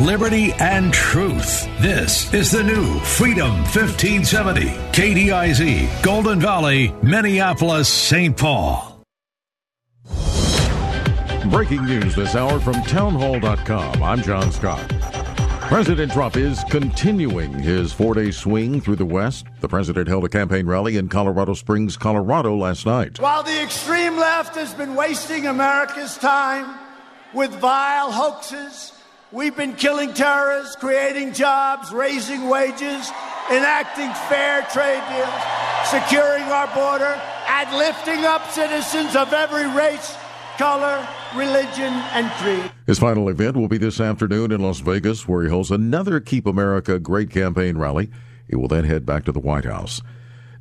Liberty and truth. This is the new Freedom 1570. KDIZ, Golden Valley, Minneapolis, St. Paul. Breaking news this hour from townhall.com. I'm John Scott. President Trump is continuing his four day swing through the West. The president held a campaign rally in Colorado Springs, Colorado last night. While the extreme left has been wasting America's time with vile hoaxes, we've been killing terrorists, creating jobs, raising wages, enacting fair trade deals, securing our border, and lifting up citizens of every race color, religion, and creed. His final event will be this afternoon in Las Vegas, where he holds another Keep America Great campaign rally. He will then head back to the White House.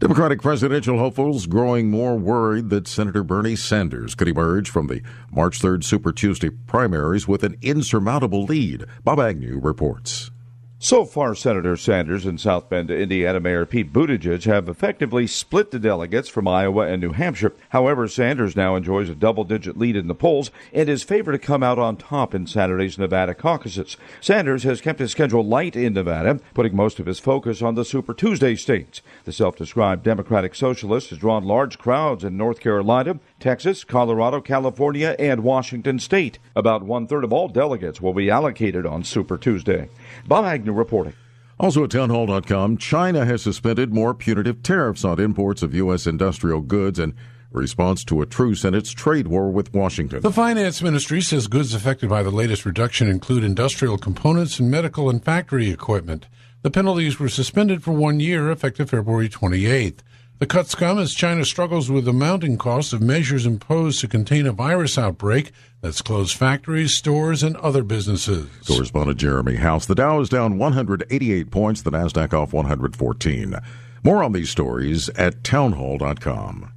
Democratic presidential hopefuls growing more worried that Senator Bernie Sanders could emerge from the March 3rd Super Tuesday primaries with an insurmountable lead. Bob Agnew reports. So far, Senator Sanders and South Bend, Indiana Mayor Pete Buttigieg have effectively split the delegates from Iowa and New Hampshire. However, Sanders now enjoys a double digit lead in the polls and is favored to come out on top in Saturday's Nevada caucuses. Sanders has kept his schedule light in Nevada, putting most of his focus on the Super Tuesday states. The self described Democratic Socialist has drawn large crowds in North Carolina, Texas, Colorado, California, and Washington state. About one third of all delegates will be allocated on Super Tuesday. Bob Agnew reporting. Also at townhall.com, China has suspended more punitive tariffs on imports of U.S. industrial goods in response to a truce in its trade war with Washington. The finance ministry says goods affected by the latest reduction include industrial components and medical and factory equipment. The penalties were suspended for one year, effective February 28th. The cuts come as China struggles with the mounting costs of measures imposed to contain a virus outbreak that's closed factories, stores, and other businesses. Correspondent Jeremy House. The Dow is down 188 points, the NASDAQ off 114. More on these stories at townhall.com.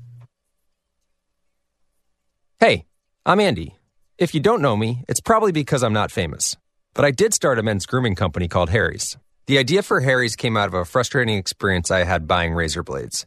Hey, I'm Andy. If you don't know me, it's probably because I'm not famous. But I did start a men's grooming company called Harry's. The idea for Harry's came out of a frustrating experience I had buying razor blades.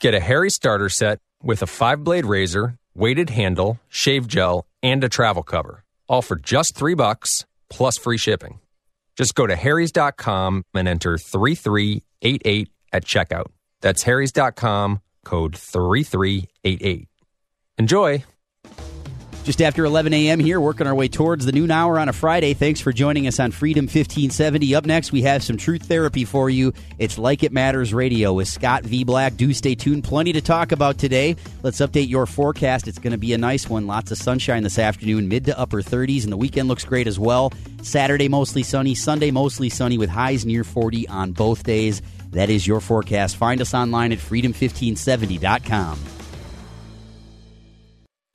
Get a Harry starter set with a five blade razor, weighted handle, shave gel, and a travel cover, all for just three bucks plus free shipping. Just go to harrys.com and enter 3388 at checkout. That's harrys.com, code 3388. Enjoy! Just after 11 a.m. here, working our way towards the noon hour on a Friday. Thanks for joining us on Freedom 1570. Up next, we have some truth therapy for you. It's Like It Matters Radio with Scott V. Black. Do stay tuned. Plenty to talk about today. Let's update your forecast. It's going to be a nice one. Lots of sunshine this afternoon, mid to upper 30s, and the weekend looks great as well. Saturday, mostly sunny. Sunday, mostly sunny with highs near 40 on both days. That is your forecast. Find us online at freedom1570.com.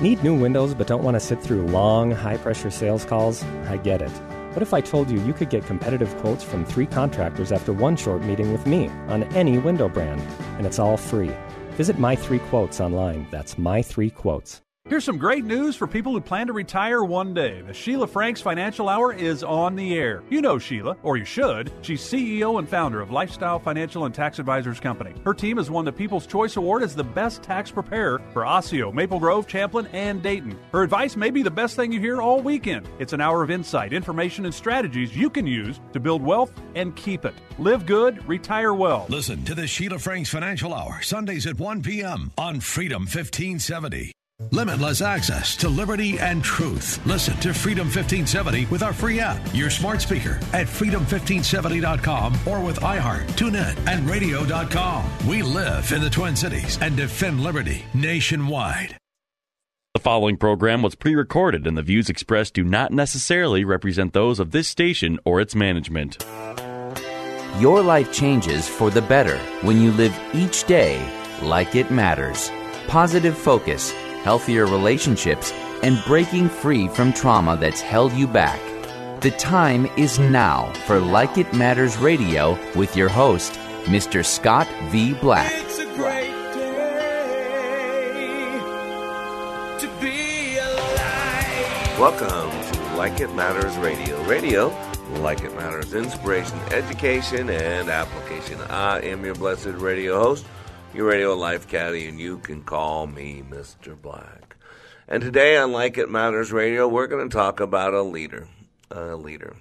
Need new windows but don't want to sit through long, high pressure sales calls? I get it. What if I told you you could get competitive quotes from three contractors after one short meeting with me on any window brand? And it's all free. Visit My Three Quotes online. That's My Three Quotes. Here's some great news for people who plan to retire one day. The Sheila Franks Financial Hour is on the air. You know Sheila, or you should. She's CEO and founder of Lifestyle Financial and Tax Advisors Company. Her team has won the People's Choice Award as the best tax preparer for Osseo, Maple Grove, Champlin, and Dayton. Her advice may be the best thing you hear all weekend. It's an hour of insight, information, and strategies you can use to build wealth and keep it. Live good, retire well. Listen to the Sheila Franks Financial Hour, Sundays at 1 p.m. on Freedom 1570. Limitless access to liberty and truth. Listen to Freedom 1570 with our free app, your smart speaker at freedom1570.com or with iHeart, TuneIn, and radio.com. We live in the Twin Cities and defend liberty nationwide. The following program was pre recorded, and the views expressed do not necessarily represent those of this station or its management. Your life changes for the better when you live each day like it matters. Positive focus healthier relationships, and breaking free from trauma that's held you back. The time is now for Like It Matters Radio with your host, Mr. Scott V. Black. It's a great day to be alive. Welcome to Like It Matters Radio. Radio, like it matters, inspiration, education, and application. I am your blessed radio host your radio life caddy, and you can call me Mr. Black. And today on Like It Matters Radio, we're going to talk about a leader. A leader.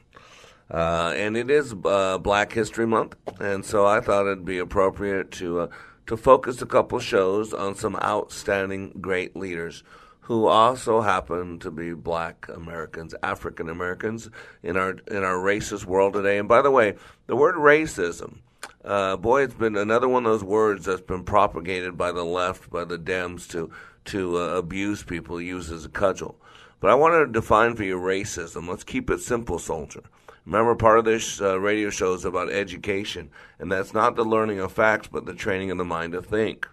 Uh, and it is uh, Black History Month, and so I thought it'd be appropriate to uh, to focus a couple shows on some outstanding great leaders who also happen to be Black Americans, African Americans in our in our racist world today. And by the way, the word racism uh, boy, it's been another one of those words that's been propagated by the left, by the Dems, to to uh, abuse people, use as a cudgel. But I want to define for you racism. Let's keep it simple, soldier. Remember, part of this uh, radio show is about education, and that's not the learning of facts, but the training of the mind to think.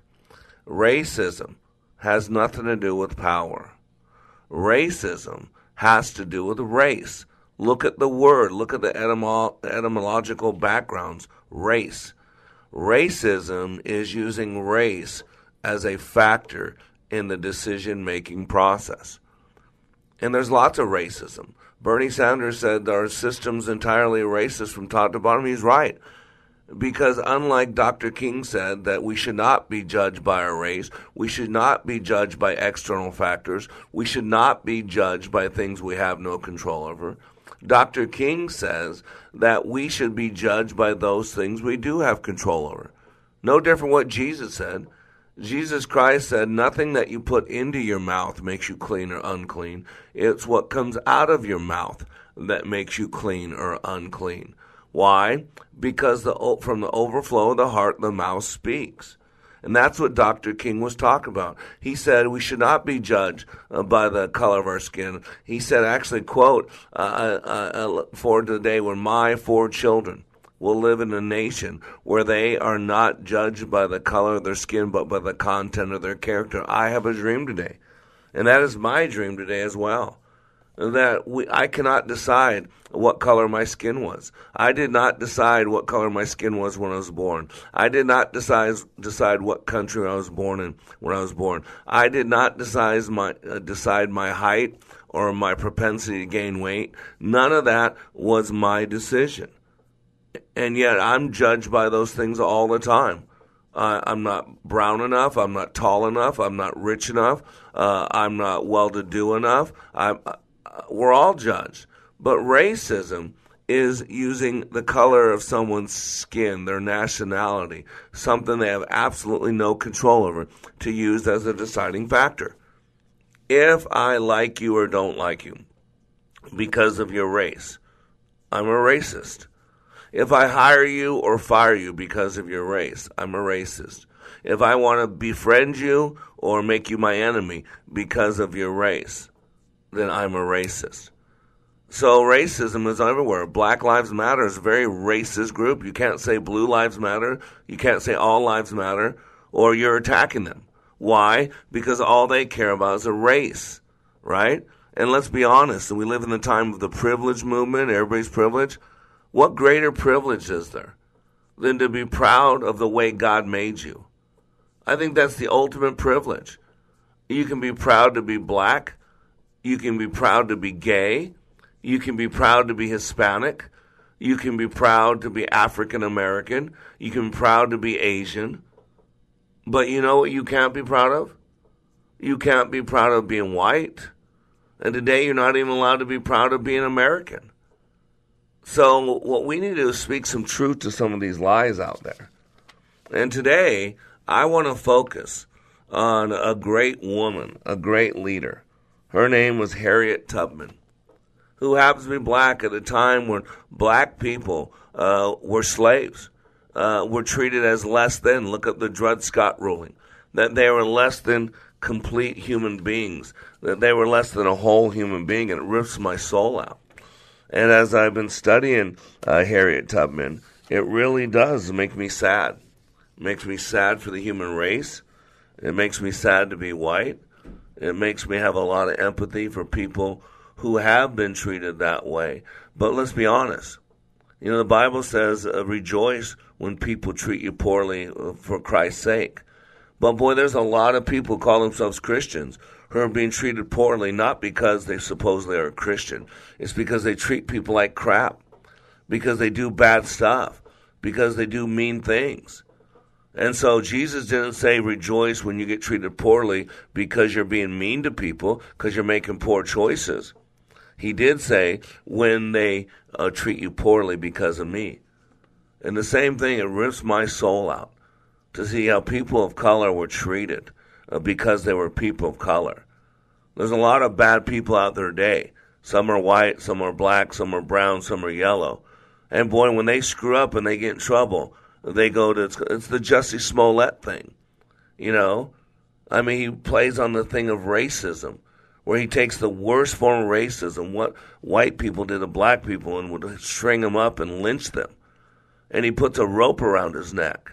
Racism has nothing to do with power. Racism has to do with race. Look at the word, look at the etymo- etymological backgrounds race. Racism is using race as a factor in the decision making process. And there's lots of racism. Bernie Sanders said our system's entirely racist from top to bottom. He's right. Because unlike Dr. King said that we should not be judged by our race, we should not be judged by external factors, we should not be judged by things we have no control over. Dr. King says that we should be judged by those things we do have control over. No different what Jesus said. Jesus Christ said, Nothing that you put into your mouth makes you clean or unclean. It's what comes out of your mouth that makes you clean or unclean. Why? Because the, from the overflow of the heart, the mouth speaks. And that's what Dr. King was talking about. He said we should not be judged uh, by the color of our skin. He said, actually, quote, uh, uh, uh for today when my four children will live in a nation where they are not judged by the color of their skin, but by the content of their character. I have a dream today. And that is my dream today as well that we, I cannot decide what color my skin was. I did not decide what color my skin was when I was born. I did not decide decide what country I was born in when I was born. I did not decide my uh, decide my height or my propensity to gain weight. None of that was my decision. And yet I'm judged by those things all the time. Uh, I'm not brown enough. I'm not tall enough. I'm not rich enough. Uh, I'm not well to do enough. I'm, we're all judged. But racism is using the color of someone's skin, their nationality, something they have absolutely no control over, to use as a deciding factor. If I like you or don't like you because of your race, I'm a racist. If I hire you or fire you because of your race, I'm a racist. If I want to befriend you or make you my enemy because of your race, then I'm a racist. So racism is everywhere. Black Lives Matter is a very racist group. You can't say blue lives matter. You can't say all lives matter, or you're attacking them. Why? Because all they care about is a race, right? And let's be honest, we live in the time of the privilege movement, everybody's privilege. What greater privilege is there than to be proud of the way God made you? I think that's the ultimate privilege. You can be proud to be black. You can be proud to be gay. You can be proud to be Hispanic. You can be proud to be African American. You can be proud to be Asian. But you know what you can't be proud of? You can't be proud of being white. And today you're not even allowed to be proud of being American. So what we need to do is speak some truth to some of these lies out there. And today I want to focus on a great woman, a great leader. Her name was Harriet Tubman, who happens to be black at a time when black people uh, were slaves, uh, were treated as less than. Look at the Dred Scott ruling, that they were less than complete human beings, that they were less than a whole human being, and it rips my soul out. And as I've been studying uh, Harriet Tubman, it really does make me sad. It makes me sad for the human race. It makes me sad to be white. It makes me have a lot of empathy for people who have been treated that way. But let's be honest. You know, the Bible says, uh, rejoice when people treat you poorly uh, for Christ's sake. But boy, there's a lot of people who call themselves Christians who are being treated poorly not because they supposedly are a Christian. It's because they treat people like crap, because they do bad stuff, because they do mean things. And so Jesus didn't say rejoice when you get treated poorly because you're being mean to people, because you're making poor choices. He did say when they uh, treat you poorly because of me. And the same thing, it rips my soul out to see how people of color were treated uh, because they were people of color. There's a lot of bad people out there today. Some are white, some are black, some are brown, some are yellow. And boy, when they screw up and they get in trouble, they go to it's, the Jussie Smollett thing. You know, I mean, he plays on the thing of racism, where he takes the worst form of racism, what white people did to black people, and would string them up and lynch them. And he puts a rope around his neck.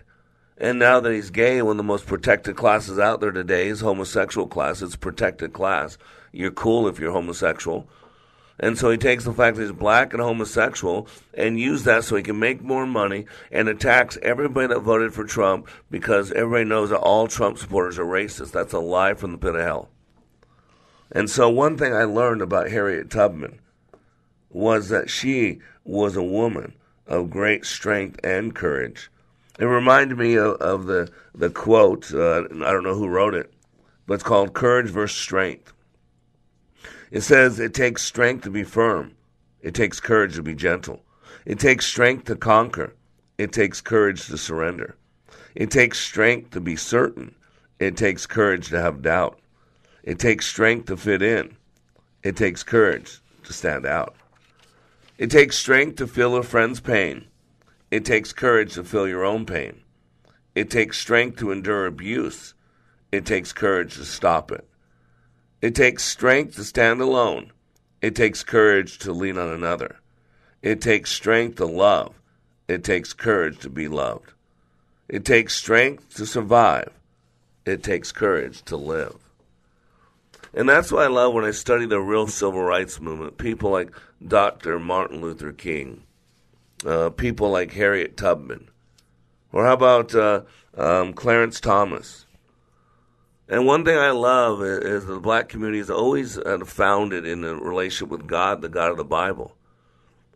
And now that he's gay, one of the most protected classes out there today is homosexual class. It's protected class. You're cool if you're homosexual. And so he takes the fact that he's black and homosexual and use that so he can make more money and attacks everybody that voted for Trump because everybody knows that all Trump supporters are racist. That's a lie from the pit of hell. And so one thing I learned about Harriet Tubman was that she was a woman of great strength and courage. It reminded me of, of the the quote. Uh, I don't know who wrote it, but it's called "Courage versus Strength." It says it takes strength to be firm. It takes courage to be gentle. It takes strength to conquer. It takes courage to surrender. It takes strength to be certain. It takes courage to have doubt. It takes strength to fit in. It takes courage to stand out. It takes strength to feel a friend's pain. It takes courage to feel your own pain. It takes strength to endure abuse. It takes courage to stop it. It takes strength to stand alone. It takes courage to lean on another. It takes strength to love. It takes courage to be loved. It takes strength to survive. It takes courage to live. And that's what I love when I study the real civil rights movement. People like Dr. Martin Luther King, uh, people like Harriet Tubman, or how about uh, um, Clarence Thomas? And one thing I love is, the black community is always uh, founded in a relationship with God, the God of the Bible.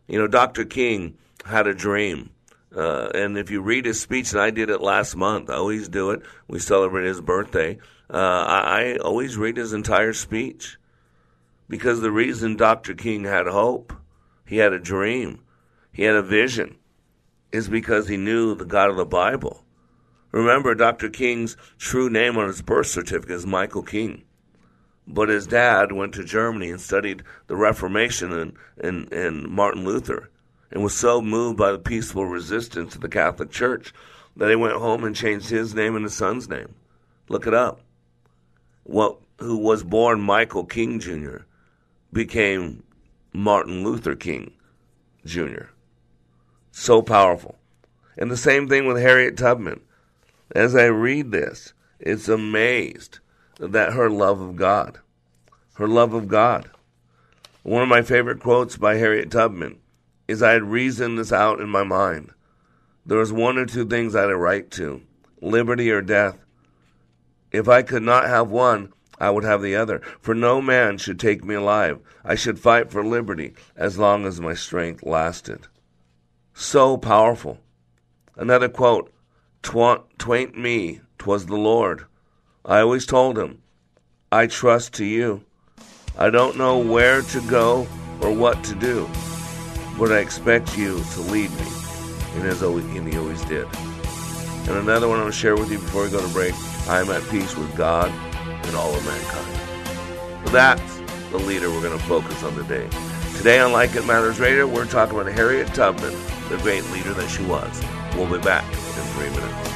You know, Dr. King had a dream. Uh, and if you read his speech, and I did it last month, I always do it. We celebrate his birthday. Uh, I, I always read his entire speech because the reason Dr. King had hope, he had a dream, he had a vision, is because he knew the God of the Bible. Remember, Dr. King's true name on his birth certificate is Michael King. But his dad went to Germany and studied the Reformation and, and, and Martin Luther and was so moved by the peaceful resistance of the Catholic Church that he went home and changed his name and his son's name. Look it up. What, who was born Michael King Jr. became Martin Luther King Jr. So powerful. And the same thing with Harriet Tubman. As I read this, it's amazed that her love of God, her love of God. One of my favorite quotes by Harriet Tubman is I had reasoned this out in my mind. There was one or two things I had a right to liberty or death. If I could not have one, I would have the other. For no man should take me alive. I should fight for liberty as long as my strength lasted. So powerful. Another quote Twain't me, 'twas the Lord. I always told him, I trust to you. I don't know where to go or what to do, but I expect you to lead me. And, as always, and he always did. And another one I'm going to share with you before we go to break I am at peace with God and all of mankind. So that's the leader we're going to focus on today. Today on Like It Matters Radio, we're talking about Harriet Tubman, the great leader that she was. We'll be back in three minutes.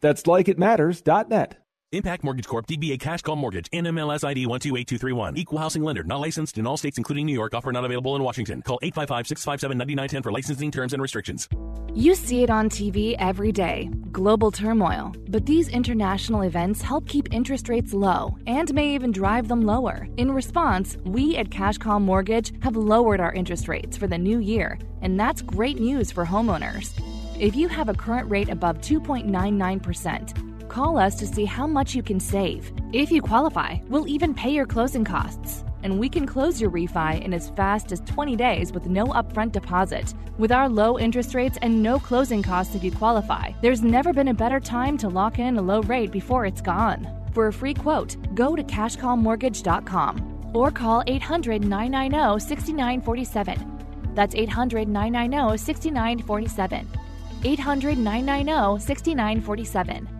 That's likeitmatters.net. Impact Mortgage Corp. DBA Cash Call Mortgage. NMLS ID 128231. Equal housing lender. Not licensed in all states including New York. Offer not available in Washington. Call 855-657-9910 for licensing terms and restrictions. You see it on TV every day. Global turmoil. But these international events help keep interest rates low and may even drive them lower. In response, we at Cash Call Mortgage have lowered our interest rates for the new year, and that's great news for homeowners. If you have a current rate above 2.99%, call us to see how much you can save. If you qualify, we'll even pay your closing costs. And we can close your refi in as fast as 20 days with no upfront deposit. With our low interest rates and no closing costs if you qualify, there's never been a better time to lock in a low rate before it's gone. For a free quote, go to cashcallmortgage.com or call 800 990 6947. That's 800 990 6947. 800 990 6947.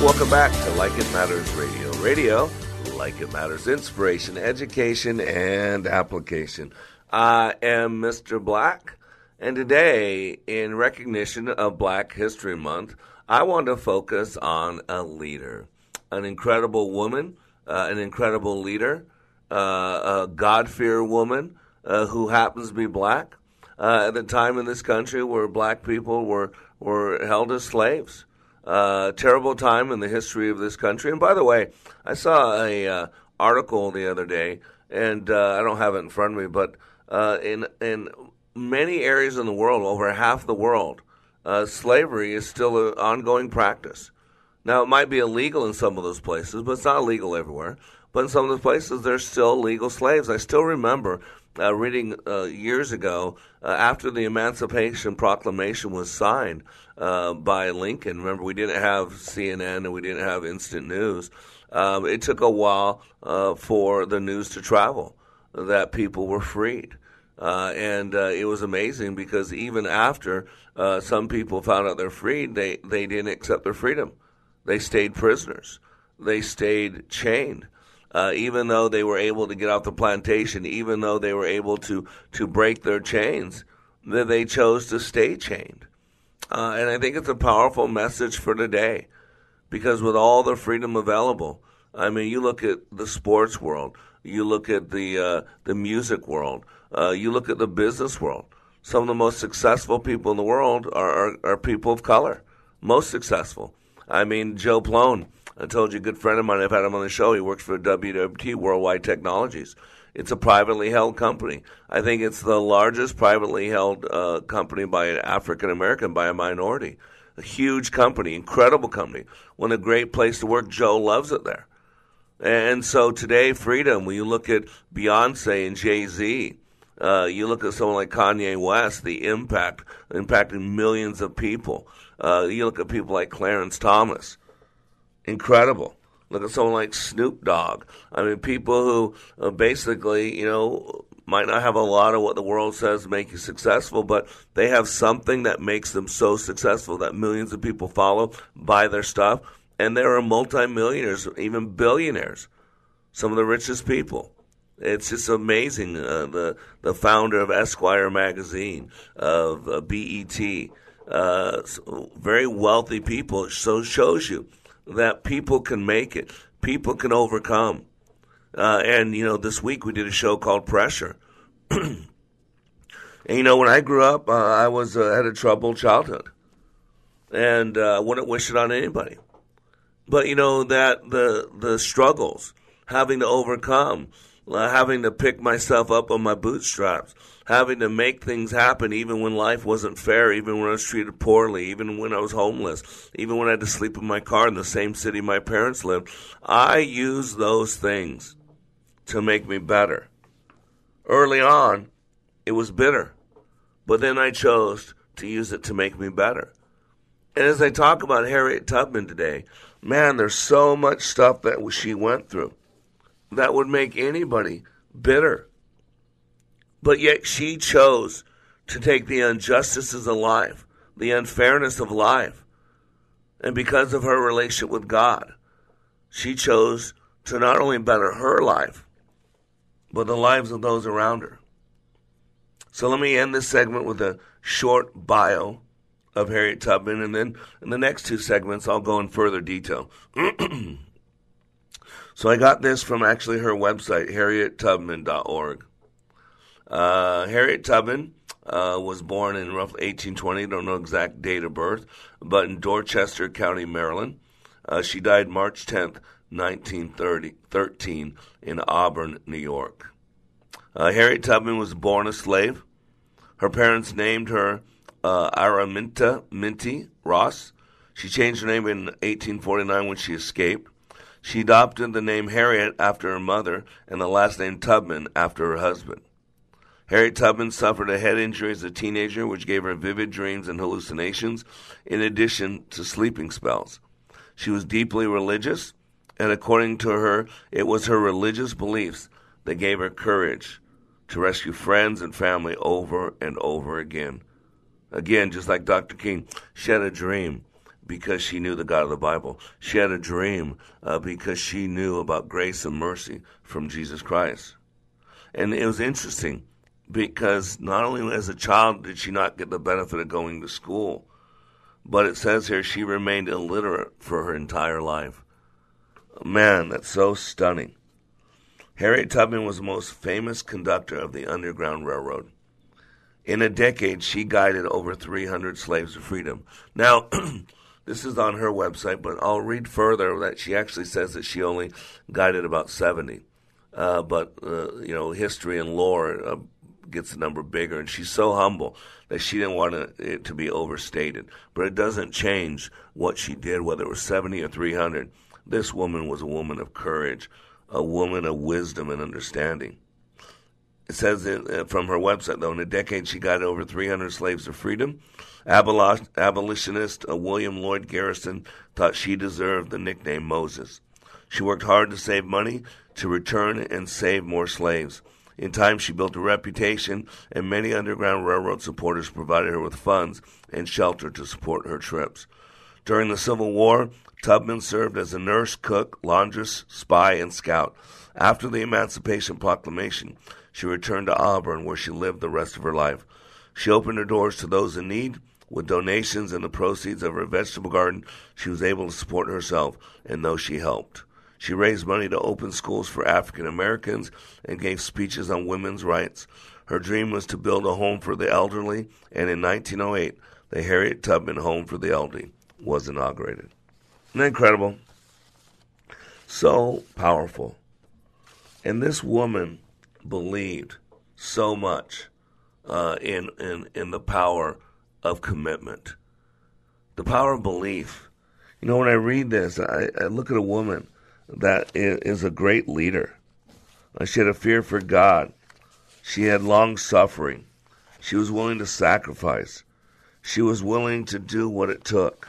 Welcome back to Like It Matters Radio. Radio, like it matters, inspiration, education, and application. I am Mr. Black, and today, in recognition of Black History Month, I want to focus on a leader, an incredible woman, uh, an incredible leader, uh, a God fear woman uh, who happens to be black. Uh, at a time in this country where black people were, were held as slaves uh, terrible time in the history of this country. And by the way, I saw a uh, article the other day, and uh, I don't have it in front of me, but uh, in in many areas in the world, over half the world, uh, slavery is still an ongoing practice. Now, it might be illegal in some of those places, but it's not illegal everywhere. But in some of the places, there's still legal slaves. I still remember uh, reading uh, years ago uh, after the Emancipation Proclamation was signed uh, by Lincoln. Remember, we didn't have CNN and we didn't have instant news. Um, it took a while uh, for the news to travel that people were freed. Uh, and it was amazing because even after some people found out they're freed, they, they didn't accept their freedom. They stayed prisoners. They stayed chained. Uh, even though they were able to get off the plantation, even though they were able to, to break their chains, that they chose to stay chained. Uh, and I think it's a powerful message for today because with all the freedom available, I mean, you look at the sports world, you look at the uh, the music world, uh, you look at the business world. Some of the most successful people in the world are, are, are people of color. Most successful. I mean, Joe Plone. I told you, a good friend of mine. I've had him on the show. He works for WWT Worldwide Technologies. It's a privately held company. I think it's the largest privately held uh, company by an African American, by a minority. A huge company, incredible company. One a great place to work. Joe loves it there. And so today, freedom, when you look at Beyonce and Jay Z, uh, you look at someone like Kanye West, the impact, impacting millions of people. Uh, you look at people like Clarence Thomas, incredible. Look at someone like Snoop Dogg. I mean, people who uh, basically, you know, might not have a lot of what the world says make you successful, but they have something that makes them so successful that millions of people follow, buy their stuff, and there are multimillionaires, even billionaires, some of the richest people. It's just amazing. Uh, the the founder of Esquire magazine, of uh, BET, uh, very wealthy people. So shows you that people can make it. People can overcome. Uh, and you know, this week we did a show called Pressure. and you know, when I grew up, uh, I was uh, had a troubled childhood, and I wouldn't wish it on anybody. But you know that the the struggles, having to overcome having to pick myself up on my bootstraps, having to make things happen even when life wasn't fair, even when I was treated poorly, even when I was homeless, even when I had to sleep in my car in the same city my parents lived. I used those things to make me better. Early on, it was bitter, but then I chose to use it to make me better. And as I talk about Harriet Tubman today, man, there's so much stuff that she went through that would make anybody bitter. But yet she chose to take the injustices of life, the unfairness of life, and because of her relationship with God, she chose to not only better her life, but the lives of those around her. So let me end this segment with a short bio of Harriet Tubman, and then in the next two segments, I'll go in further detail. So I got this from actually her website, harriettubman.org. Uh, Harriet Tubman uh, was born in roughly 1820, don't know exact date of birth, but in Dorchester County, Maryland. Uh, she died March 10th, 1913, in Auburn, New York. Uh, Harriet Tubman was born a slave. Her parents named her uh, Araminta Minty Ross. She changed her name in 1849 when she escaped. She adopted the name Harriet after her mother and the last name Tubman after her husband. Harriet Tubman suffered a head injury as a teenager, which gave her vivid dreams and hallucinations, in addition to sleeping spells. She was deeply religious, and according to her, it was her religious beliefs that gave her courage to rescue friends and family over and over again. Again, just like Dr. King, she had a dream because she knew the God of the Bible. She had a dream uh, because she knew about grace and mercy from Jesus Christ. And it was interesting because not only as a child did she not get the benefit of going to school, but it says here she remained illiterate for her entire life. Man, that's so stunning. Harriet Tubman was the most famous conductor of the Underground Railroad. In a decade, she guided over 300 slaves to freedom. Now, This is on her website, but I'll read further that she actually says that she only guided about 70. Uh, but, uh, you know, history and lore uh, gets the number bigger. And she's so humble that she didn't want it to be overstated. But it doesn't change what she did, whether it was 70 or 300. This woman was a woman of courage, a woman of wisdom and understanding. It says uh, from her website, though, in a decade she got over 300 slaves to freedom Abolitionist uh, William Lloyd Garrison thought she deserved the nickname Moses. She worked hard to save money to return and save more slaves. In time, she built a reputation, and many Underground Railroad supporters provided her with funds and shelter to support her trips. During the Civil War, Tubman served as a nurse, cook, laundress, spy, and scout. After the Emancipation Proclamation, she returned to Auburn, where she lived the rest of her life. She opened her doors to those in need. With donations and the proceeds of her vegetable garden, she was able to support herself and those she helped. She raised money to open schools for African Americans and gave speeches on women's rights. Her dream was to build a home for the elderly, and in 1908, the Harriet Tubman Home for the Elderly was inaugurated. Isn't that incredible? So powerful. And this woman believed so much uh, in, in, in the power of commitment, the power of belief. You know, when I read this, I, I look at a woman that is a great leader. She had a fear for God. She had long suffering. She was willing to sacrifice. She was willing to do what it took.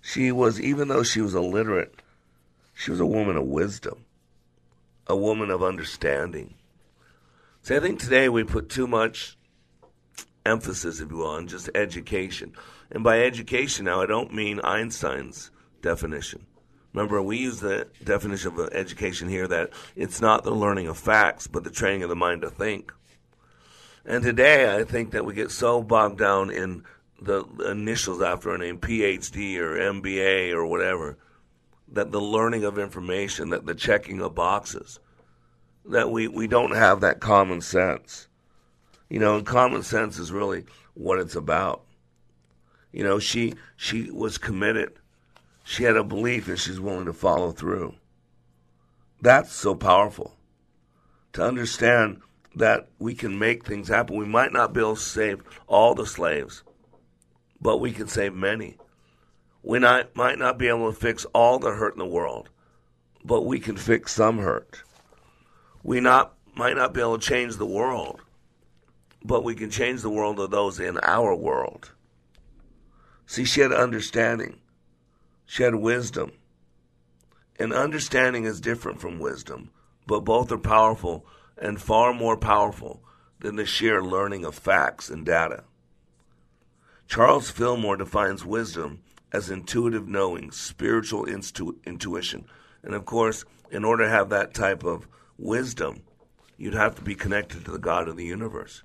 She was, even though she was illiterate, she was a woman of wisdom, a woman of understanding. See, I think today we put too much emphasis, if you will, on just education. And by education now, I don't mean Einstein's definition. Remember, we use the definition of education here that it's not the learning of facts, but the training of the mind to think. And today, I think that we get so bogged down in the initials after a name, PhD or MBA or whatever, that the learning of information, that the checking of boxes, that we, we don't have that common sense. You know, and common sense is really what it's about. You know, she she was committed she had a belief and she's willing to follow through. That's so powerful. To understand that we can make things happen. We might not be able to save all the slaves, but we can save many. We not, might not be able to fix all the hurt in the world, but we can fix some hurt. We not, might not be able to change the world, but we can change the world of those in our world. See, she had understanding. She had wisdom. And understanding is different from wisdom, but both are powerful and far more powerful than the sheer learning of facts and data. Charles Fillmore defines wisdom as intuitive knowing, spiritual intu- intuition. And of course, in order to have that type of wisdom, you'd have to be connected to the God of the universe,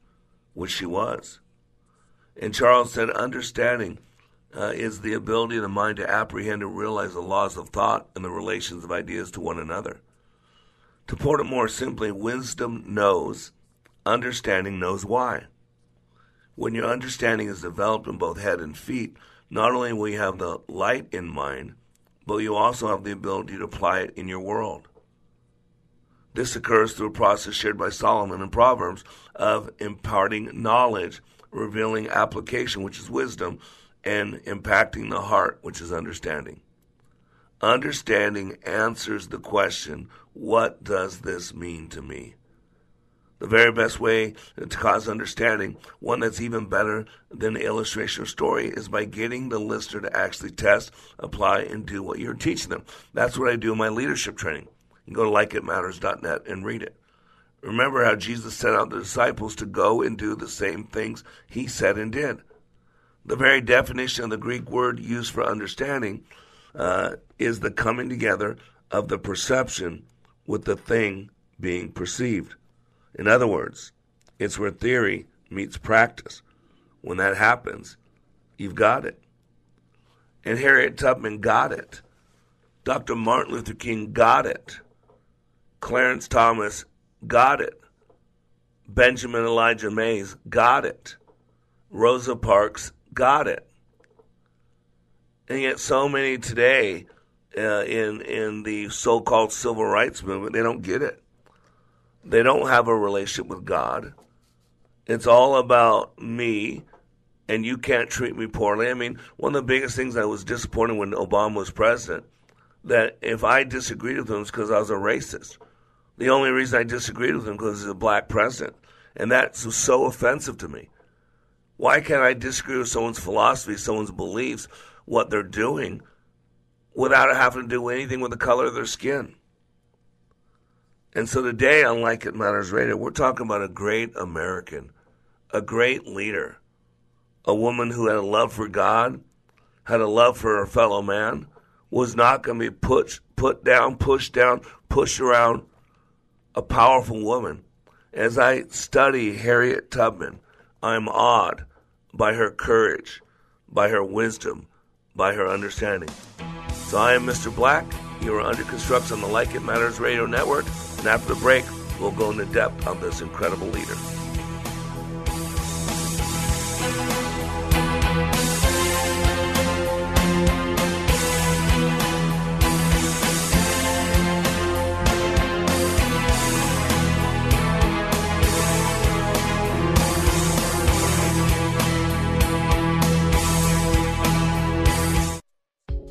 which she was. And Charles said, understanding uh, is the ability of the mind to apprehend and realize the laws of thought and the relations of ideas to one another. To put it more simply, wisdom knows, understanding knows why. When your understanding is developed in both head and feet, not only will you have the light in mind, but you also have the ability to apply it in your world. This occurs through a process shared by Solomon in Proverbs of imparting knowledge, revealing application, which is wisdom, and impacting the heart, which is understanding. Understanding answers the question, what does this mean to me? The very best way to cause understanding, one that's even better than illustration or story, is by getting the listener to actually test, apply, and do what you're teaching them. That's what I do in my leadership training. You can go to likeitmatters.net and read it. Remember how Jesus sent out the disciples to go and do the same things he said and did. The very definition of the Greek word used for understanding uh, is the coming together of the perception with the thing being perceived. In other words, it's where theory meets practice. When that happens, you've got it. And Harriet Tubman got it. Dr. Martin Luther King got it. Clarence Thomas got it. Benjamin Elijah Mays got it. Rosa Parks got it. And yet, so many today uh, in in the so-called civil rights movement, they don't get it. They don't have a relationship with God. It's all about me, and you can't treat me poorly. I mean, one of the biggest things that was disappointing when Obama was president, that if I disagreed with him, it's because I was a racist. The only reason I disagreed with him because he's a black president, and that was so offensive to me. Why can't I disagree with someone's philosophy, someone's beliefs, what they're doing, without having to do anything with the color of their skin? And so today on Like It Matters Radio, we're talking about a great American, a great leader, a woman who had a love for God, had a love for her fellow man, was not going to be put, put down, pushed down, pushed around, a powerful woman. As I study Harriet Tubman, I'm awed by her courage, by her wisdom, by her understanding. So I am Mr. Black. You are under construction on the Like It Matters Radio Network. And after the break, we'll go into depth on this incredible leader.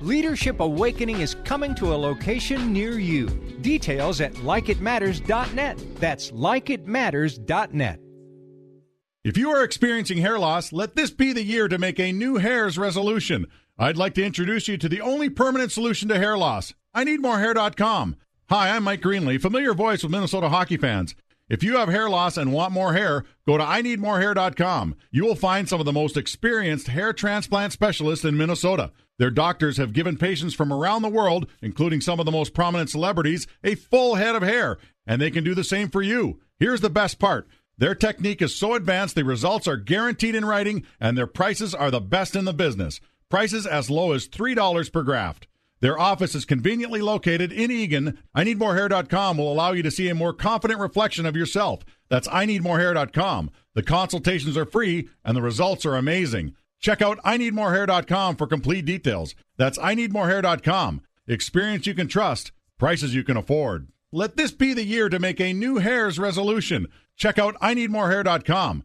Leadership Awakening is coming to a location near you. Details at likeitmatters.net. That's likeitmatters.net. If you are experiencing hair loss, let this be the year to make a new hairs resolution. I'd like to introduce you to the only permanent solution to hair loss. I need more hair.com. Hi, I'm Mike Greenlay, familiar voice with Minnesota hockey fans. If you have hair loss and want more hair, go to I IneedMoreHair.com. You will find some of the most experienced hair transplant specialists in Minnesota. Their doctors have given patients from around the world, including some of the most prominent celebrities, a full head of hair, and they can do the same for you. Here's the best part. Their technique is so advanced, the results are guaranteed in writing, and their prices are the best in the business. Prices as low as $3 per graft. Their office is conveniently located in Eagan. I IneedMoreHair.com will allow you to see a more confident reflection of yourself. That's I IneedMoreHair.com. The consultations are free, and the results are amazing. Check out I IneedMoreHair.com for complete details. That's I IneedMoreHair.com. Experience you can trust, prices you can afford. Let this be the year to make a new hairs resolution. Check out I IneedMoreHair.com.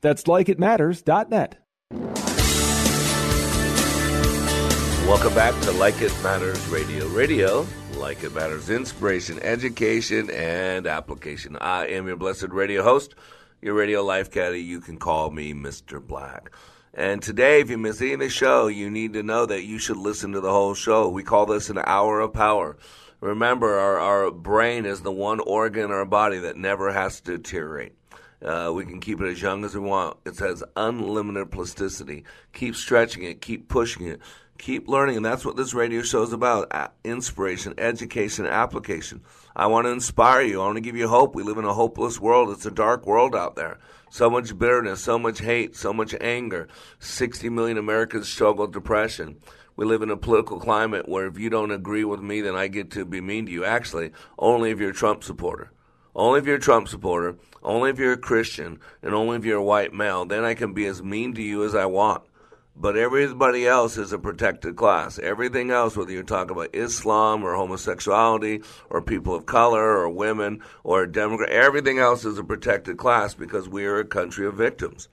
That's likeitmatters.net. Welcome back to Like It Matters Radio. Radio, like it matters, inspiration, education, and application. I am your blessed radio host, your radio life caddy. You can call me Mr. Black. And today, if you miss any of the show, you need to know that you should listen to the whole show. We call this an hour of power. Remember, our, our brain is the one organ in our body that never has to deteriorate. Uh, we can keep it as young as we want. It has unlimited plasticity. Keep stretching it, keep pushing it, keep learning. And that's what this radio show is about inspiration, education, application. I want to inspire you. I want to give you hope. We live in a hopeless world. It's a dark world out there. So much bitterness, so much hate, so much anger. 60 million Americans struggle with depression. We live in a political climate where if you don't agree with me, then I get to be mean to you. Actually, only if you're a Trump supporter. Only if you're a Trump supporter, only if you're a Christian, and only if you're a white male, then I can be as mean to you as I want. But everybody else is a protected class. Everything else, whether you're talking about Islam or homosexuality or people of color or women or Democrat, everything else is a protected class because we are a country of victims.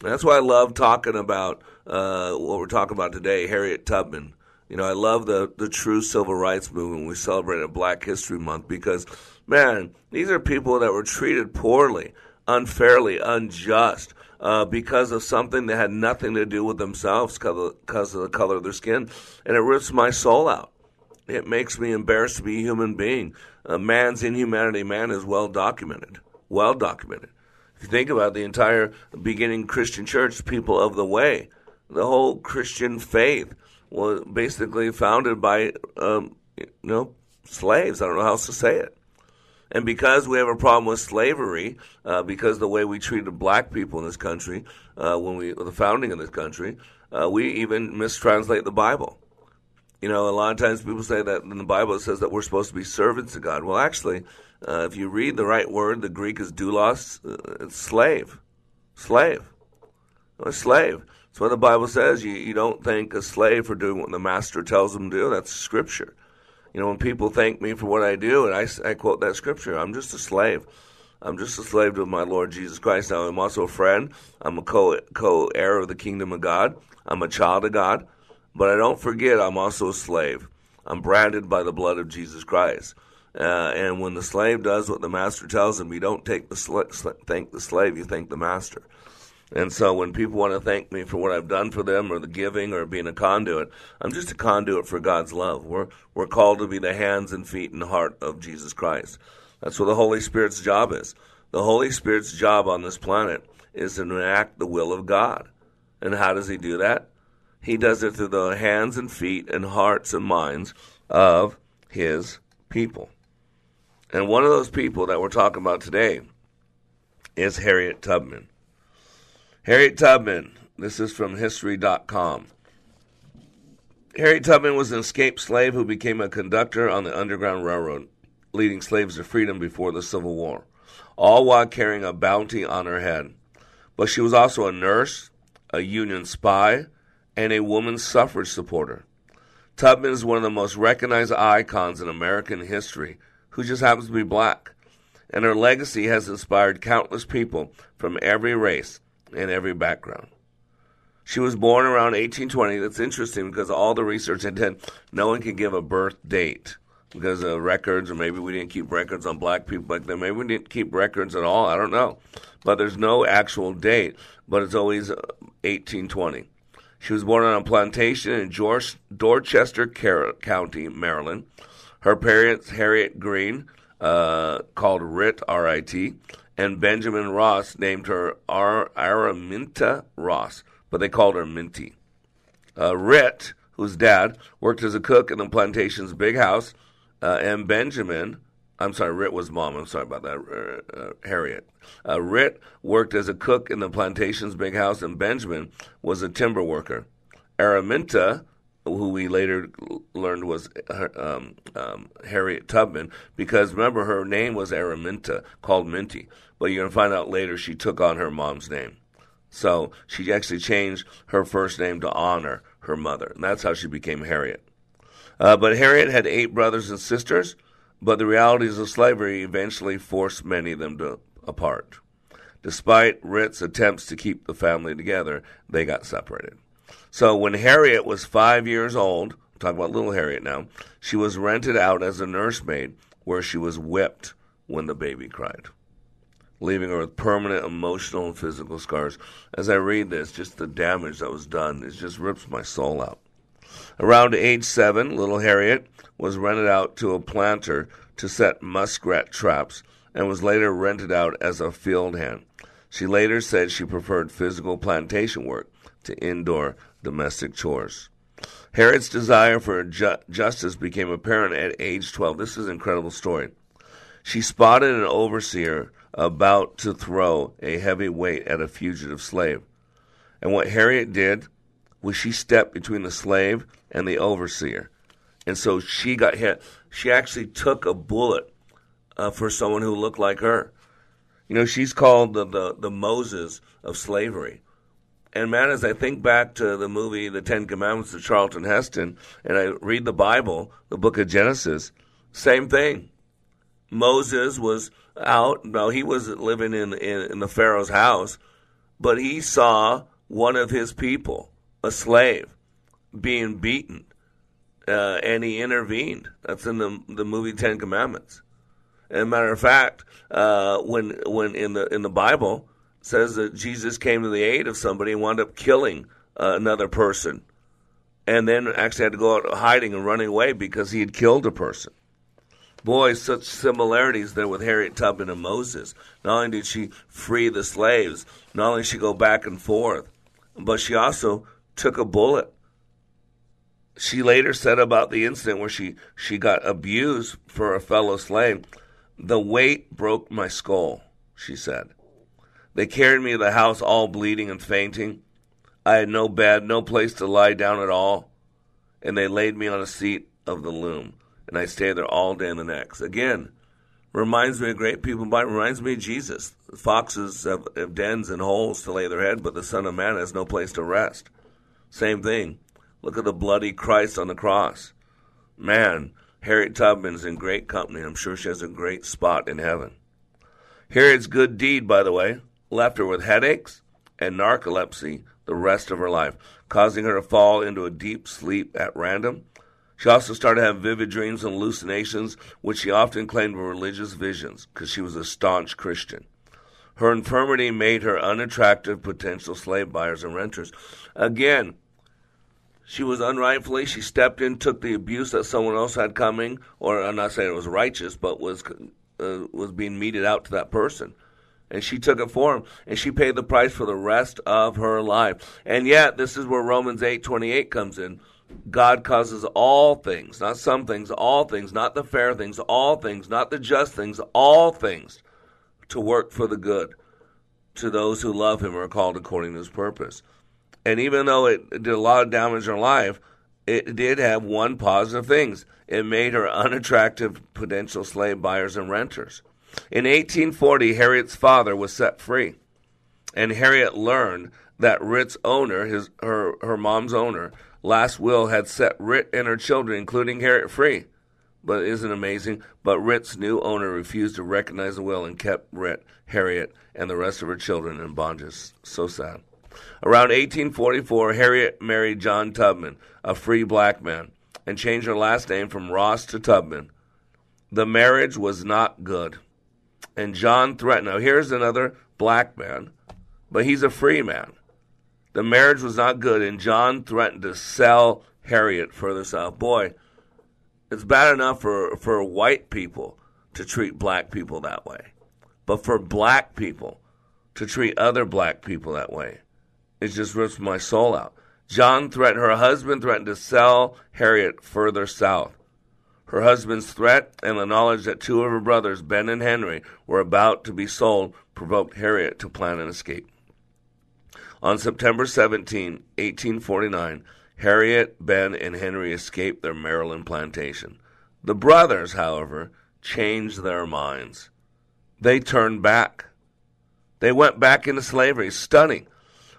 That's why I love talking about uh, what we're talking about today, Harriet Tubman. You know, I love the, the true civil rights movement. We celebrated Black History Month because, man, these are people that were treated poorly, unfairly, unjust uh, because of something that had nothing to do with themselves because of the color of their skin. And it rips my soul out. It makes me embarrassed to be a human being. A man's inhumanity, man, is well documented. Well documented. If you think about the entire beginning Christian church, people of the way, the whole Christian faith was basically founded by, um, you know, slaves. I don't know how else to say it. And because we have a problem with slavery, uh, because the way we treated black people in this country, uh, when we the founding of this country, uh, we even mistranslate the Bible. You know, a lot of times people say that in the Bible it says that we're supposed to be servants of God. Well, actually, uh, if you read the right word, the Greek is doulos, uh, it's slave, slave, a slave. That's what the Bible says. You, you don't thank a slave for doing what the master tells them to do. That's scripture. You know, when people thank me for what I do, and I, I quote that scripture, I'm just a slave. I'm just a slave to my Lord Jesus Christ. Now, I'm also a friend. I'm a co co heir of the kingdom of God. I'm a child of God. But I don't forget, I'm also a slave. I'm branded by the blood of Jesus Christ. Uh, and when the slave does what the master tells him, you don't take the sl- thank the slave, you thank the master. And so when people want to thank me for what I've done for them or the giving or being a conduit, I'm just a conduit for God's love. We're, we're called to be the hands and feet and heart of Jesus Christ. That's what the Holy Spirit's job is. The Holy Spirit's job on this planet is to enact the will of God. And how does he do that? He does it through the hands and feet and hearts and minds of his people. And one of those people that we're talking about today is Harriet Tubman. Harriet Tubman. This is from History.com. Harriet Tubman was an escaped slave who became a conductor on the Underground Railroad, leading slaves to freedom before the Civil War, all while carrying a bounty on her head. But she was also a nurse, a Union spy, and a woman suffrage supporter. Tubman is one of the most recognized icons in American history who just happens to be black. And her legacy has inspired countless people from every race in every background. She was born around 1820. That's interesting because all the research I did, no one can give a birth date because of records, or maybe we didn't keep records on black people back then. Maybe we didn't keep records at all. I don't know. But there's no actual date, but it's always 1820. Uh, she was born on a plantation in George, Dorchester County, Maryland. Her parents, Harriet Green, uh, called Rit, R-I-T, and Benjamin Ross named her Ar- Araminta Ross, but they called her Minty. Uh, Rit, whose dad worked as a cook in the plantation's big house, uh, and Benjamin, I'm sorry, Rit was mom. I'm sorry about that, uh, uh Harriet. Uh, Rit worked as a cook in the plantation's big house, and Benjamin was a timber worker. Araminta who we later learned was um, um, Harriet Tubman, because remember her name was Araminta, called Minty, but you're to find out later she took on her mom's name. So she actually changed her first name to honor her mother, and that's how she became Harriet. Uh, but Harriet had eight brothers and sisters, but the realities of slavery eventually forced many of them to apart. Despite Rit's attempts to keep the family together, they got separated. So when Harriet was five years old, talk about little Harriet now, she was rented out as a nursemaid where she was whipped when the baby cried, leaving her with permanent emotional and physical scars. As I read this, just the damage that was done, it just rips my soul out. Around age seven, little Harriet was rented out to a planter to set muskrat traps and was later rented out as a field hand. She later said she preferred physical plantation work to indoor domestic chores. Harriet's desire for ju- justice became apparent at age 12. This is an incredible story. She spotted an overseer about to throw a heavy weight at a fugitive slave. And what Harriet did was she stepped between the slave and the overseer. And so she got hit. She actually took a bullet uh, for someone who looked like her. You know, she's called the, the, the Moses of slavery And man, as I think back to the movie The Ten Commandments of Charlton Heston, and I read the Bible, the book of Genesis, same thing. Moses was out. No, he was living in, in, in the Pharaoh's house, but he saw one of his people, a slave, being beaten, uh, and he intervened. That's in the the movie Ten Commandments. As a matter of fact, uh, when when in the in the Bible says that Jesus came to the aid of somebody and wound up killing uh, another person, and then actually had to go out hiding and running away because he had killed a person. Boy, such similarities there with Harriet Tubman and Moses. Not only did she free the slaves, not only did she go back and forth, but she also took a bullet. She later said about the incident where she, she got abused for a fellow slave, the weight broke my skull, she said. They carried me to the house all bleeding and fainting. I had no bed, no place to lie down at all, and they laid me on a seat of the loom and I stayed there all day and the next. Again, reminds me of great people, but reminds me of Jesus. Foxes have, have dens and holes to lay their head, but the Son of Man has no place to rest. Same thing. Look at the bloody Christ on the cross. Man, Harriet Tubman's in great company. I'm sure she has a great spot in heaven. Harriet's good deed, by the way, left her with headaches and narcolepsy the rest of her life, causing her to fall into a deep sleep at random she also started to have vivid dreams and hallucinations, which she often claimed were religious visions because she was a staunch Christian. Her infirmity made her unattractive potential slave buyers and renters. Again, she was unrightfully, she stepped in, took the abuse that someone else had coming, or I'm not saying it was righteous, but was, uh, was being meted out to that person. And she took it for him, and she paid the price for the rest of her life. And yet, this is where Romans 8.28 comes in. God causes all things, not some things, all things, not the fair things, all things, not the just things, all things to work for the good to those who love him or are called according to his purpose. And even though it did a lot of damage in her life, it did have one positive things. It made her unattractive potential slave buyers and renters. In 1840, Harriet's father was set free, and Harriet learned that Rit's owner, his her her mom's owner, last will had set Rit and her children, including Harriet, free. But isn't amazing? But Rit's new owner refused to recognize the will and kept Rit, Harriet, and the rest of her children in bondage. So sad. Around 1844, Harriet married John Tubman, a free black man, and changed her last name from Ross to Tubman. The marriage was not good. And John threatened. Now, here's another black man, but he's a free man. The marriage was not good, and John threatened to sell Harriet further south. Boy, it's bad enough for, for white people to treat black people that way. But for black people to treat other black people that way, it just rips my soul out. John threatened, her husband threatened to sell Harriet further south. Her husband's threat and the knowledge that two of her brothers, Ben and Henry, were about to be sold provoked Harriet to plan an escape. On September 17, 1849, Harriet, Ben, and Henry escaped their Maryland plantation. The brothers, however, changed their minds. They turned back. They went back into slavery. Stunning.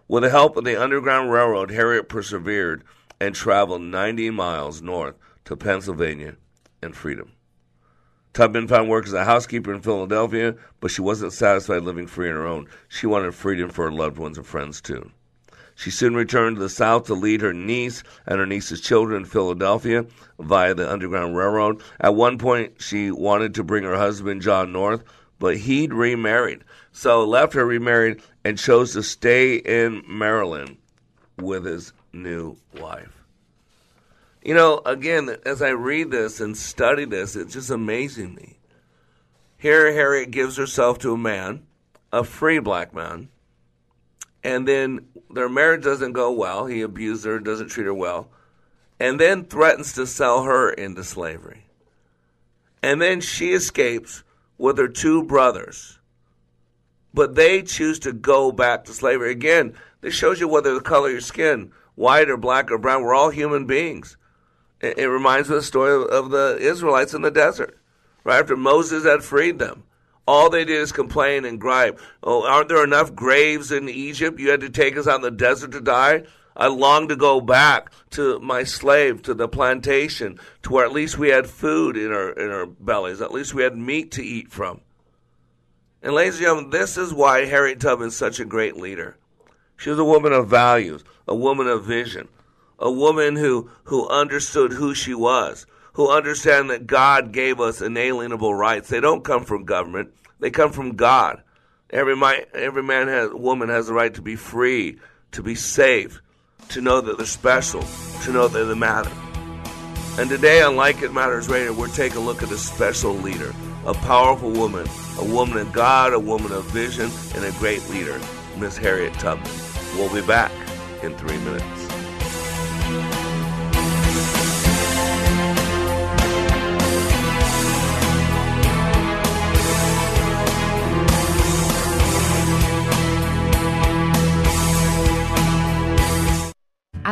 With the help of the Underground Railroad, Harriet persevered and traveled 90 miles north to Pennsylvania and freedom. Tubman found work as a housekeeper in Philadelphia, but she wasn't satisfied living free on her own. She wanted freedom for her loved ones and friends, too. She soon returned to the South to lead her niece and her niece's children in Philadelphia via the Underground Railroad. At one point, she wanted to bring her husband, John North, but he'd remarried. So left her remarried and chose to stay in Maryland with his new wife. You know, again, as I read this and study this, it's just amazing me. Here, Harriet gives herself to a man, a free black man, and then their marriage doesn't go well. He abuses her, doesn't treat her well, and then threatens to sell her into slavery. And then she escapes with her two brothers. But they choose to go back to slavery. Again, this shows you whether the color of your skin, white or black or brown, we're all human beings. It, it reminds me of the story of, of the Israelites in the desert. Right after Moses had freed them, All they did is complain and gripe. Oh, aren't there enough graves in Egypt? You had to take us out in the desert to die? I long to go back to my slave, to the plantation, to where at least we had food in our in our bellies. At least we had meat to eat from. And ladies and gentlemen, this is why Harriet Tubman is such a great leader. She was a woman of values, a woman of vision, a woman who, who understood who she was, who understand that God gave us inalienable rights. They don't come from government; they come from God. Every man, every man has, woman has the right to be free, to be safe, to know that they're special, to know that they matter. And today on Like It Matters Radio, we're taking a look at a special leader, a powerful woman, a woman of God, a woman of vision, and a great leader, Miss Harriet Tubman. We'll be back in three minutes.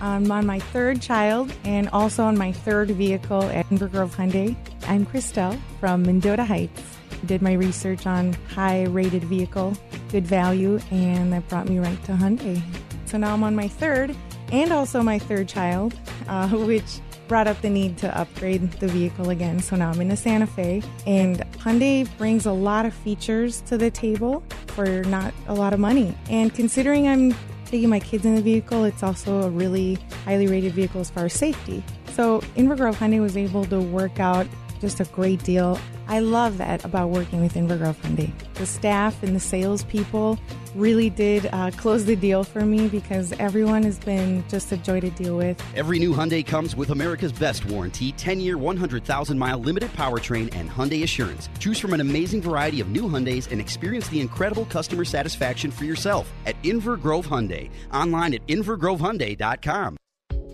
I'm on my third child and also on my third vehicle at Inver Grove Hyundai. I'm Christelle from Mendota Heights. Did my research on high rated vehicle, good value, and that brought me right to Hyundai. So now I'm on my third and also my third child, uh, which brought up the need to upgrade the vehicle again. So now I'm in a Santa Fe, and Hyundai brings a lot of features to the table for not a lot of money. And considering I'm taking my kids in the vehicle, it's also a really highly rated vehicle as far as safety. So Inver Grove Hyundai was able to work out just a great deal. I love that about working with Inver Grove Hyundai. The staff and the salespeople really did uh, close the deal for me because everyone has been just a joy to deal with. Every new Hyundai comes with America's best warranty 10 year, 100,000 mile limited powertrain and Hyundai Assurance. Choose from an amazing variety of new Hyundais and experience the incredible customer satisfaction for yourself at Inver Grove Hyundai. Online at invergrovehyundai.com.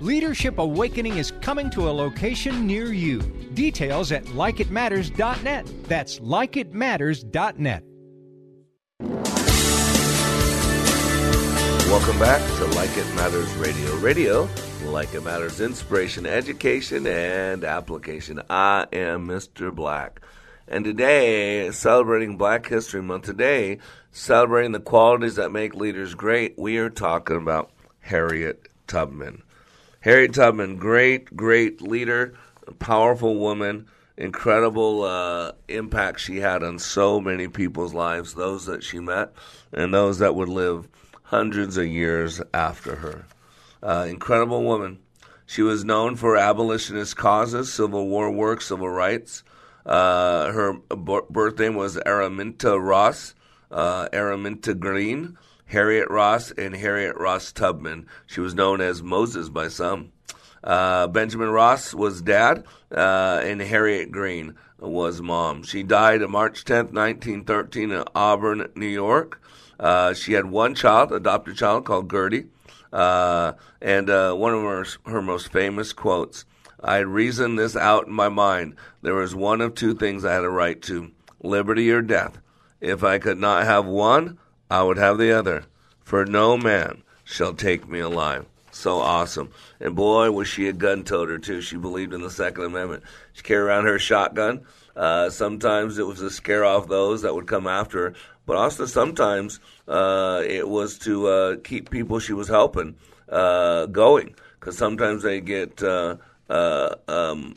Leadership Awakening is coming to a location near you. Details at likeitmatters.net. That's likeitmatters.net. Welcome back to Like It Matters Radio. Radio, like it matters, inspiration, education, and application. I am Mr. Black. And today, celebrating Black History Month, today, celebrating the qualities that make leaders great, we are talking about Harriet Tubman. Harriet Tubman, great, great leader, powerful woman, incredible uh, impact she had on so many people's lives, those that she met and those that would live hundreds of years after her. Uh, incredible woman. She was known for abolitionist causes, Civil War work, civil rights. Uh, her b- birth name was Araminta Ross, uh, Araminta Green. Harriet Ross and Harriet Ross Tubman. She was known as Moses by some. Uh, Benjamin Ross was dad, uh, and Harriet Green was mom. She died on March 10th, 1913, in Auburn, New York. Uh, she had one child, adopted child called Gertie, uh, and uh, one of her, her most famous quotes. I reasoned this out in my mind. There was one of two things I had a right to liberty or death. If I could not have one, I would have the other. For no man shall take me alive. So awesome. And boy, was she a gun toter, too. She believed in the Second Amendment. She carried around her shotgun. Uh, sometimes it was to scare off those that would come after her, but also sometimes uh, it was to uh, keep people she was helping uh, going. Because sometimes they get, uh, uh, um,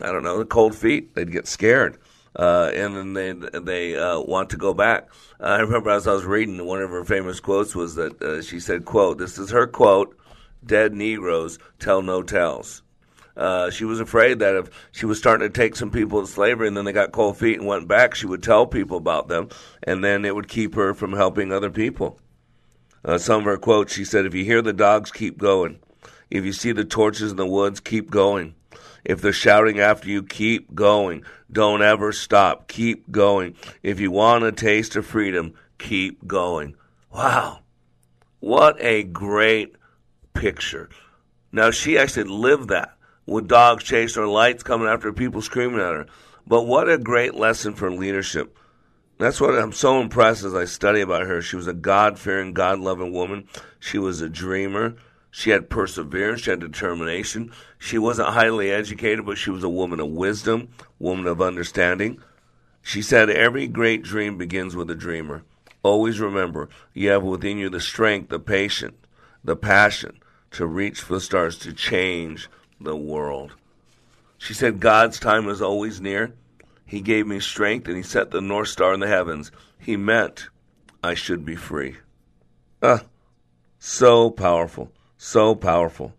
I don't know, the cold feet. They'd get scared. Uh, and then they they uh, want to go back. I remember as I was reading, one of her famous quotes was that uh, she said, "quote This is her quote: Dead Negroes tell no tales." Uh, she was afraid that if she was starting to take some people to slavery and then they got cold feet and went back, she would tell people about them, and then it would keep her from helping other people. Uh, some of her quotes, she said, "If you hear the dogs, keep going. If you see the torches in the woods, keep going." If they're shouting after you, keep going. Don't ever stop. Keep going. If you want a taste of freedom, keep going. Wow. What a great picture. Now, she actually lived that with dogs chasing her, lights coming after people screaming at her. But what a great lesson for leadership. That's what I'm so impressed as I study about her. She was a God fearing, God loving woman. She was a dreamer. She had perseverance. She had determination. She wasn't highly educated, but she was a woman of wisdom, woman of understanding. She said, Every great dream begins with a dreamer. Always remember, you have within you the strength, the patience, the passion to reach for the stars, to change the world. She said, God's time is always near. He gave me strength and He set the North Star in the heavens. He meant I should be free. Ah, so powerful. So powerful.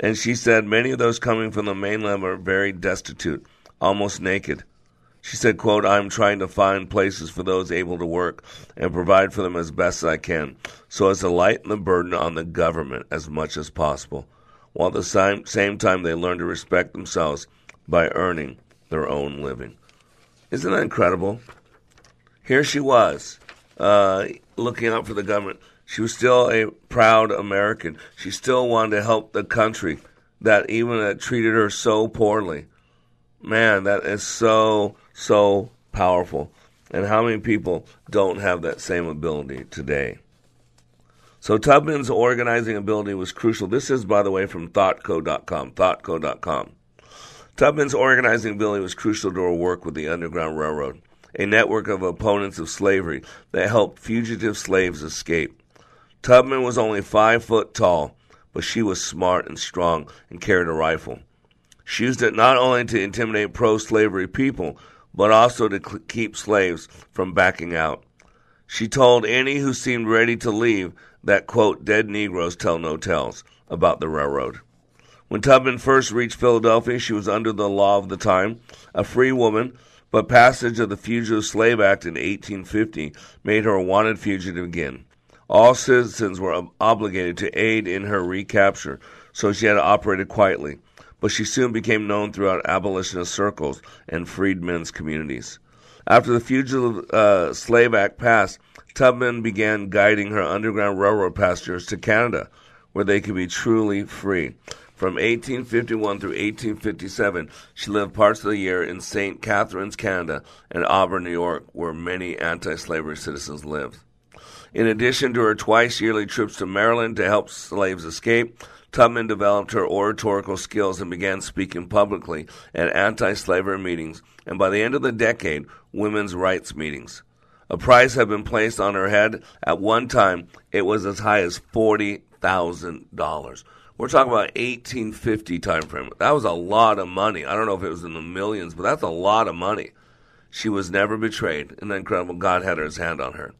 And she said, Many of those coming from the mainland are very destitute, almost naked. She said, quote, I'm trying to find places for those able to work and provide for them as best I can, so as to lighten the burden on the government as much as possible, while at the same, same time they learn to respect themselves by earning their own living. Isn't that incredible? Here she was, uh, looking out for the government. She was still a proud American. She still wanted to help the country that even that treated her so poorly. Man, that is so so powerful. And how many people don't have that same ability today? So Tubman's organizing ability was crucial. This is, by the way, from thoughtco.com. Thoughtco.com. Tubman's organizing ability was crucial to her work with the Underground Railroad, a network of opponents of slavery that helped fugitive slaves escape. Tubman was only five foot tall, but she was smart and strong and carried a rifle. She used it not only to intimidate pro slavery people, but also to cl- keep slaves from backing out. She told any who seemed ready to leave that, quote, dead Negroes tell no tales about the railroad. When Tubman first reached Philadelphia, she was under the law of the time, a free woman, but passage of the Fugitive Slave Act in 1850 made her a wanted fugitive again. All citizens were obligated to aid in her recapture, so she had operated quietly. But she soon became known throughout abolitionist circles and freedmen's communities. After the Fugitive uh, Slave Act passed, Tubman began guiding her Underground Railroad passengers to Canada, where they could be truly free. From 1851 through 1857, she lived parts of the year in St. Catharines, Canada, and Auburn, New York, where many anti slavery citizens lived. In addition to her twice yearly trips to Maryland to help slaves escape, Tubman developed her oratorical skills and began speaking publicly at anti slavery meetings and by the end of the decade, women's rights meetings. A price had been placed on her head. At one time, it was as high as $40,000. We're talking about 1850 time frame. That was a lot of money. I don't know if it was in the millions, but that's a lot of money. She was never betrayed, and incredible God had his hand on her.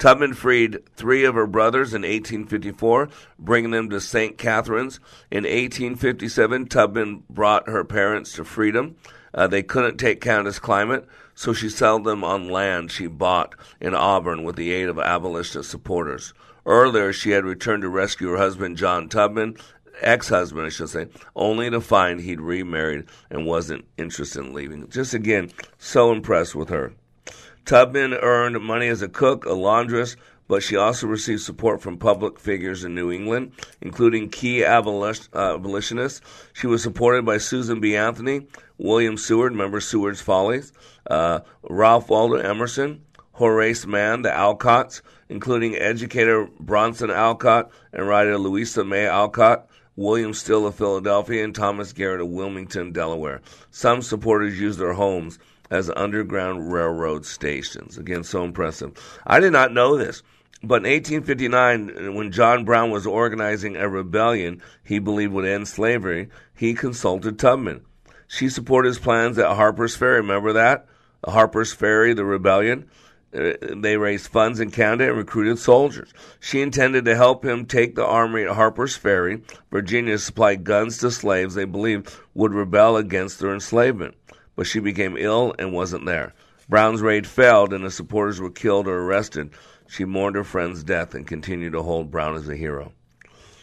Tubman freed three of her brothers in 1854, bringing them to St. Catharines. In 1857, Tubman brought her parents to freedom. Uh, they couldn't take Canada's climate, so she sold them on land she bought in Auburn with the aid of abolitionist supporters. Earlier, she had returned to rescue her husband, John Tubman, ex-husband, I should say, only to find he'd remarried and wasn't interested in leaving. Just again, so impressed with her. Tubman earned money as a cook, a laundress, but she also received support from public figures in New England, including key uh, abolitionists. She was supported by Susan B. Anthony, William Seward, remember Seward's Follies, uh, Ralph Waldo Emerson, Horace Mann, the Alcotts, including educator Bronson Alcott and writer Louisa May Alcott, William Still of Philadelphia, and Thomas Garrett of Wilmington, Delaware. Some supporters used their homes as Underground Railroad stations. Again, so impressive. I did not know this. But in 1859, when John Brown was organizing a rebellion he believed would end slavery, he consulted Tubman. She supported his plans at Harper's Ferry. Remember that? Harper's Ferry, the rebellion. Uh, they raised funds in Canada and recruited soldiers. She intended to help him take the army at Harper's Ferry, Virginia, to supply guns to slaves they believed would rebel against their enslavement. But she became ill and wasn't there. Brown's raid failed, and his supporters were killed or arrested. She mourned her friend's death and continued to hold Brown as a hero.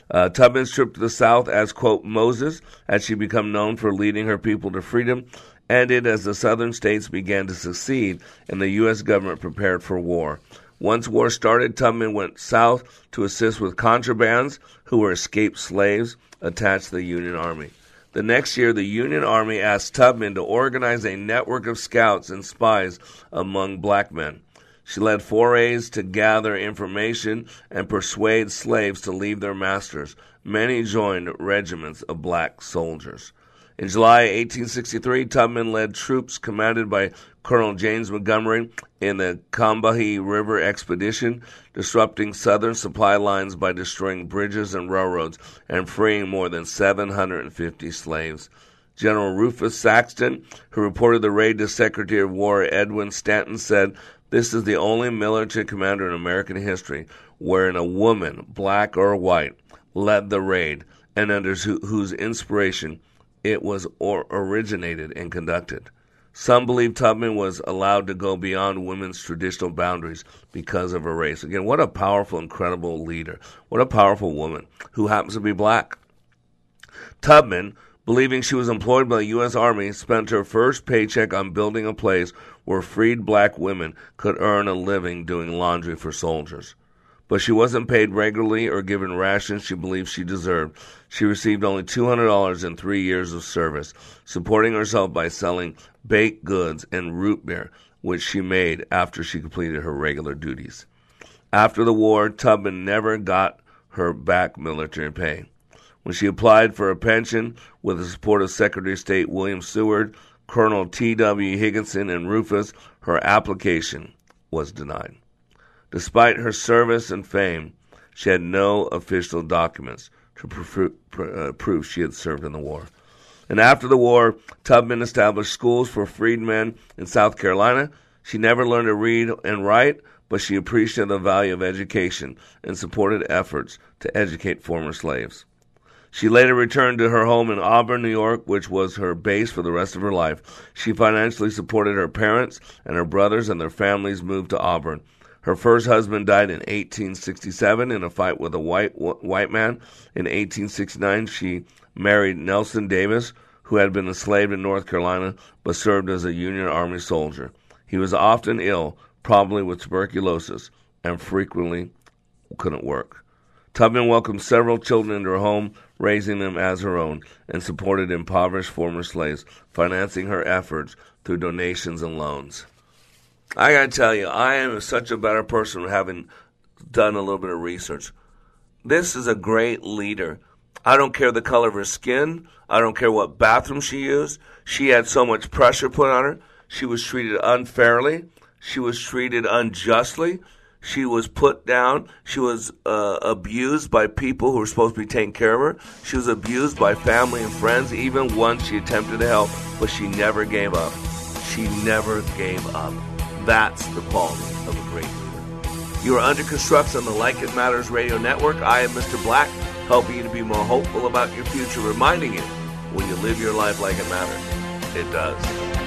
Uh, Tubman's trip to the South as, quote, Moses, had she become known for leading her people to freedom, ended as the southern states began to secede and the U.S. government prepared for war. Once war started, Tubman went south to assist with contrabands who were escaped slaves attached to the Union Army. The next year, the Union Army asked Tubman to organize a network of scouts and spies among black men. She led forays to gather information and persuade slaves to leave their masters. Many joined regiments of black soldiers. In July 1863, Tubman led troops commanded by Colonel James Montgomery in the Combahee River expedition, disrupting Southern supply lines by destroying bridges and railroads and freeing more than 750 slaves. General Rufus Saxton, who reported the raid to Secretary of War Edwin Stanton, said, This is the only military commander in American history wherein a woman, black or white, led the raid and under whose inspiration it was or originated and conducted. Some believe Tubman was allowed to go beyond women's traditional boundaries because of her race. Again, what a powerful, incredible leader. What a powerful woman who happens to be black. Tubman, believing she was employed by the U.S. Army, spent her first paycheck on building a place where freed black women could earn a living doing laundry for soldiers. But she wasn't paid regularly or given rations she believed she deserved. She received only $200 in three years of service, supporting herself by selling baked goods and root beer, which she made after she completed her regular duties. After the war, Tubman never got her back military pay. When she applied for a pension with the support of Secretary of State William Seward, Colonel T.W. Higginson, and Rufus, her application was denied. Despite her service and fame, she had no official documents to uh, prove she had served in the war. And after the war, Tubman established schools for freedmen in South Carolina. She never learned to read and write, but she appreciated the value of education and supported efforts to educate former slaves. She later returned to her home in Auburn, New York, which was her base for the rest of her life. She financially supported her parents, and her brothers and their families moved to Auburn. Her first husband died in 1867 in a fight with a white white man. In 1869, she married Nelson Davis, who had been enslaved in North Carolina but served as a Union Army soldier. He was often ill, probably with tuberculosis, and frequently couldn't work. Tubman welcomed several children into her home, raising them as her own, and supported impoverished former slaves, financing her efforts through donations and loans. I gotta tell you, I am such a better person having done a little bit of research. This is a great leader. I don't care the color of her skin. I don't care what bathroom she used. She had so much pressure put on her. She was treated unfairly. She was treated unjustly. She was put down. She was uh, abused by people who were supposed to be taking care of her. She was abused by family and friends, even once she attempted to help, but she never gave up. She never gave up. That's the quality of a great leader. You are under construction on the Like It Matters radio network. I am Mr. Black, helping you to be more hopeful about your future, reminding you when you live your life like it matters, it does.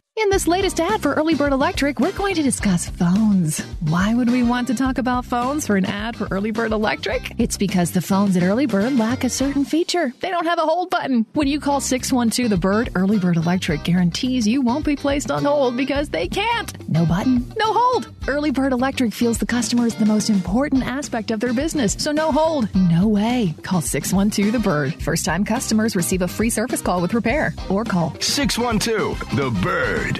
In this latest ad for Early Bird Electric, we're going to discuss phones. Why would we want to talk about phones for an ad for Early Bird Electric? It's because the phones at Early Bird lack a certain feature. They don't have a hold button. When you call 612 the Bird, Early Bird Electric guarantees you won't be placed on hold because they can't. No button, no hold. Early Bird Electric feels the customer is the most important aspect of their business, so no hold, no way. Call 612 the Bird. First time customers receive a free service call with repair or call 612 The Bird.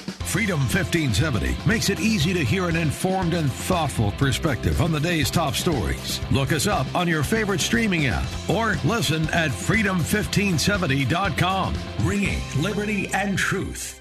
Freedom 1570 makes it easy to hear an informed and thoughtful perspective on the day's top stories. Look us up on your favorite streaming app or listen at freedom1570.com. Ringing liberty and truth.